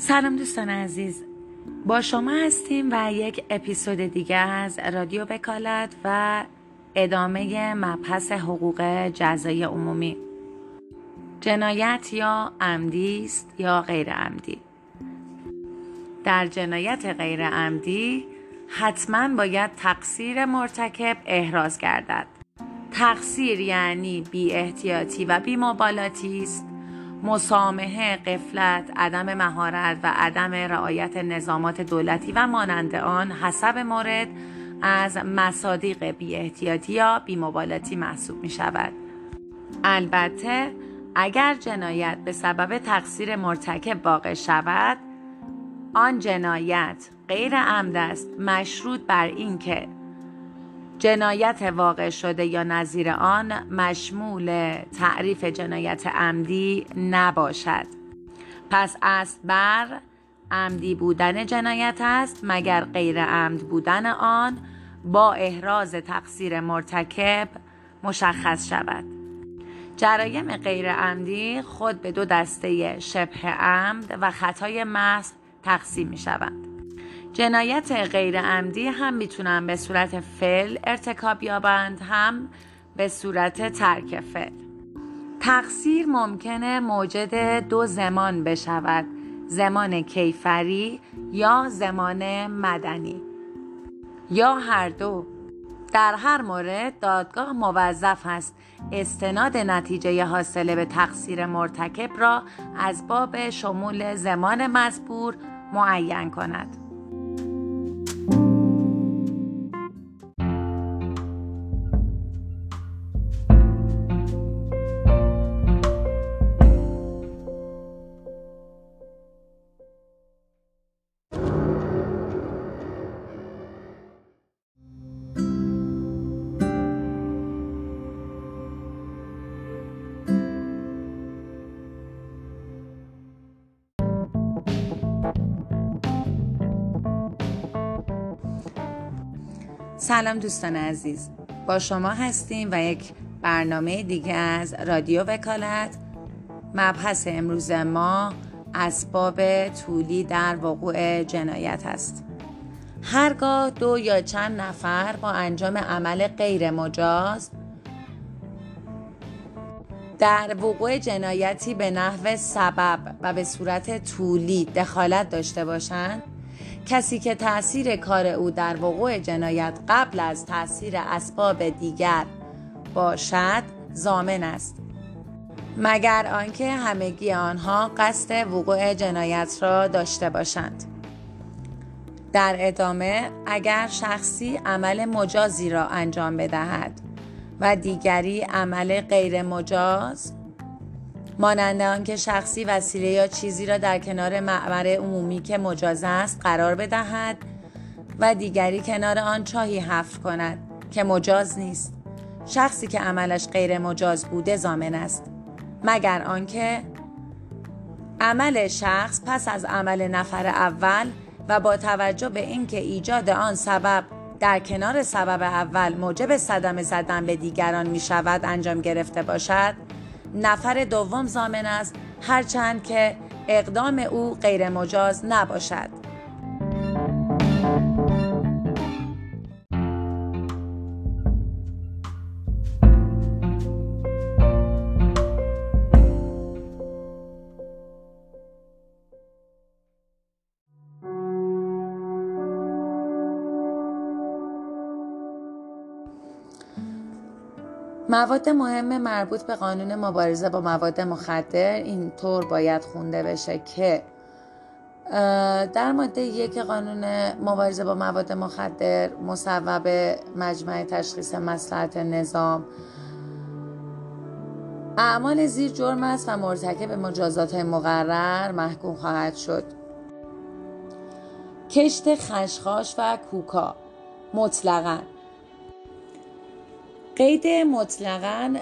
سلام دوستان عزیز. با شما هستیم و یک اپیزود دیگه از رادیو وکالت و ادامه مبحث حقوق جزایی عمومی. جنایت یا عمدی است یا غیر عمدی؟ در جنایت غیر عمدی حتما باید تقصیر مرتکب احراز گردد. تقصیر یعنی بی احتیاطی و بی مبالاتی است. مسامحه، قفلت، عدم مهارت و عدم رعایت نظامات دولتی و مانند آن حسب مورد از مصادیق بی احتیاطی یا بی مبالتی محسوب می شود. البته اگر جنایت به سبب تقصیر مرتکب واقع شود آن جنایت غیر عمد است مشروط بر اینکه جنایت واقع شده یا نظیر آن مشمول تعریف جنایت عمدی نباشد. پس است بر عمدی بودن جنایت است مگر غیر عمد بودن آن با احراز تقصیر مرتکب مشخص شود. جرایم غیر عمدی خود به دو دسته شبه عمد و خطای محض تقسیم می شوند جنایت غیر عمدی هم می‌تونن به صورت فعل ارتکاب یابند هم به صورت ترک فعل. تقصیر ممکنه موجد دو زمان بشود زمان کیفری یا زمان مدنی. یا هر دو. در هر مورد دادگاه موظف است استناد نتیجه حاصله به تقصیر مرتکب را از باب شمول زمان مزبور معین کند. سلام دوستان عزیز. با شما هستیم و یک برنامه دیگه از رادیو وکالت. مبحث امروز ما اسباب طولی در وقوع جنایت است. هرگاه دو یا چند نفر با انجام عمل غیر مجاز در وقوع جنایتی به نحو سبب و به صورت طولی دخالت داشته باشند کسی که تاثیر کار او در وقوع جنایت قبل از تاثیر اسباب دیگر باشد زامن است. مگر آنکه همگی آنها قصد وقوع جنایت را داشته باشند. در ادامه اگر شخصی عمل مجازی را انجام بدهد و دیگری عمل غیر مجاز مانند آنکه شخصی وسیله یا چیزی را در کنار معمر عمومی که مجاز است قرار بدهد و دیگری کنار آن چاهی حفر کند که مجاز نیست. شخصی که عملش غیر مجاز بوده زامن است. مگر آنکه عمل شخص پس از عمل نفر اول و با توجه به اینکه ایجاد آن سبب در کنار سبب اول موجب صدمه زدن به دیگران می شود انجام گرفته باشد نفر دوم زامن است هرچند که اقدام او غیر مجاز نباشد. مواد مهم مربوط به قانون مبارزه با مواد مخدر اینطور باید خونده بشه که در ماده یک قانون مبارزه با مواد مخدر مصوب مجمع تشخیص مسلحت نظام اعمال زیر جرم است و مرتکب مجازات مقرر محکوم خواهد شد. کشت خشخاش و کوکا مطلقاً. قید مطلقا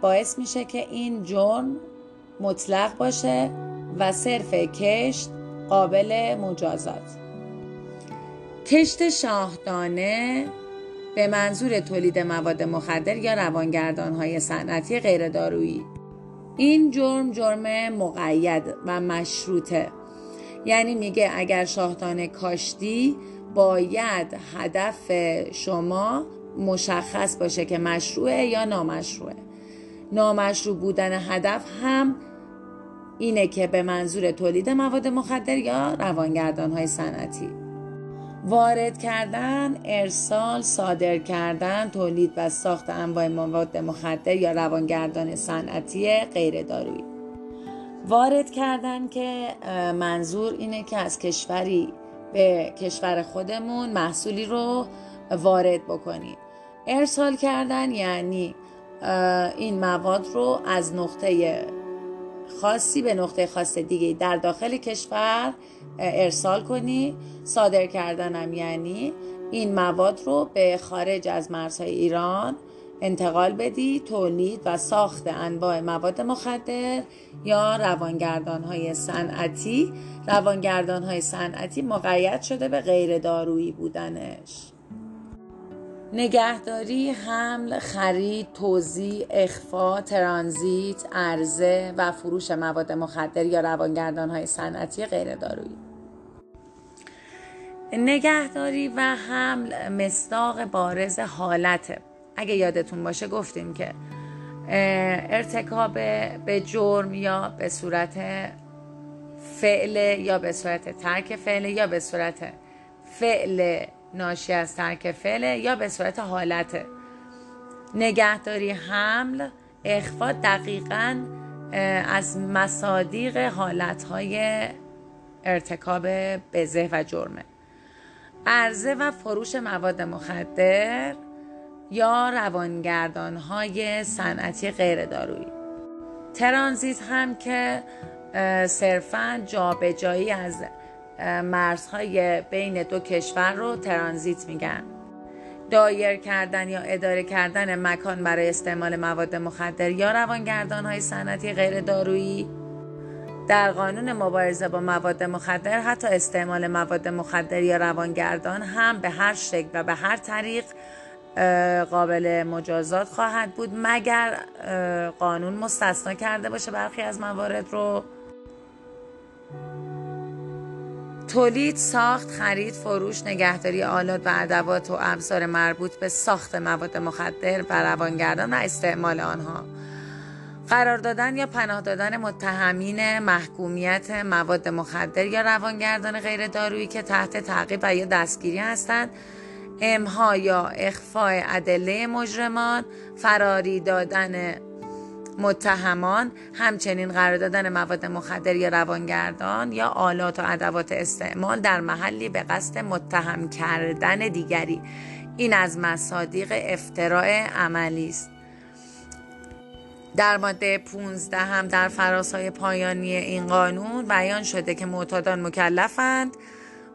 باعث میشه که این جرم مطلق باشه و صرف کشت قابل مجازات. کشت شاهدانه به منظور تولید مواد مخدر یا روانگردان های صنعتی غیر دارویی این جرم جرم مقید و مشروطه. یعنی میگه اگر شاهدانه کاشتی باید هدف شما مشخص باشه که مشروعه یا نامشروعه. نامشروع بودن هدف هم اینه که به منظور تولید مواد مخدر یا روانگردان های صنعتی. وارد کردن، ارسال، صادر کردن، تولید و ساخت انواع مواد مخدر یا روانگردان صنعتی غیر دارویی وارد کردن که منظور اینه که از کشوری به کشور خودمون محصولی رو وارد بکنیم. ارسال کردن یعنی این مواد رو از نقطه خاصی به نقطه خاص دیگه در داخل کشور ارسال کنی. صادر کردنم یعنی این مواد رو به خارج از مرزهای ایران انتقال بدی تولید و ساخت انواع مواد مخدر یا روانگردان های صنعتی. روانگردان های صنعتی مقید شده به غیر دارویی بودنش. نگهداری، حمل، خرید، توزیع، اخفا، ترانزیت، عرضه و فروش مواد مخدر یا روانگردان های صنعتی غیر دارویی نگهداری و حمل مصداق بارز حالته. اگه یادتون باشه گفتیم که ارتکاب به جرم یا به صورت فعل یا به صورت ترک فعل یا به صورت فعل ناشی از ترک فعل یا به صورت حالت. نگهداری حمل اخفا دقیقا از مصادیق حالتهای ارتکاب بزه و جرمه. عرضه و فروش مواد مخدر یا روانگردان های صنعتی غیر دارویی ترانزیت هم که صرفا جابجایی از مرزهای بین دو کشور رو ترانزیت میگن. دایر کردن یا اداره کردن مکان برای استعمال مواد مخدر یا روانگردان های صنعتی غیر دارویی در قانون مبارزه با مواد مخدر حتی استعمال مواد مخدر یا روانگردان هم به هر شکل و به هر طریق قابل مجازات خواهد بود مگر قانون مستثنا کرده باشه برخی از موارد رو. تولید، ساخت، خرید، فروش، نگهداری آلات و ادوات و ابزار مربوط به ساخت مواد مخدر و روانگردان و استعمال آنها. قرار دادن یا پناه دادن متهمین محکومیت مواد مخدر یا روانگردان غیر دارویی که تحت تعقیب و یا دستگیری هستند امها یا اخفاء ادله مجرمان فراری دادن متهمان همچنین قرار دادن مواد مخدر یا روانگردان یا آلات و ادوات استعمال در محلی به قصد متهم کردن دیگری. این از مصادیق افتراع عملی است. در ماده 15 هم در فراسای پایانی این قانون بیان شده که معتادان مکلفند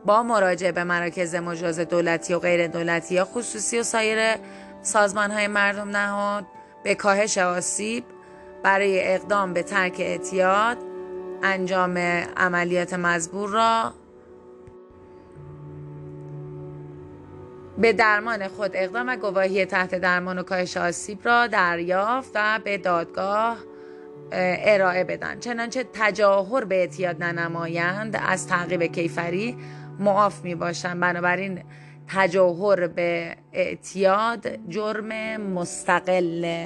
با مراجعه به مراکز مجاز دولتی و غیر دولتی یا خصوصی و سایر سازمان های مردم نهاد. به کاهش آسیب برای اقدام به ترک اعتیاد انجام عملیات مزبور را به درمان خود اقدام و گواهی تحت درمان و کاهش آسیب را دریافت و به دادگاه ارائه بدن. چنانچه تجاهر به اعتیاد ننمایند از تعقیب کیفری معاف می باشند بنابراین تجاهر به اعتیاد جرم مستقل.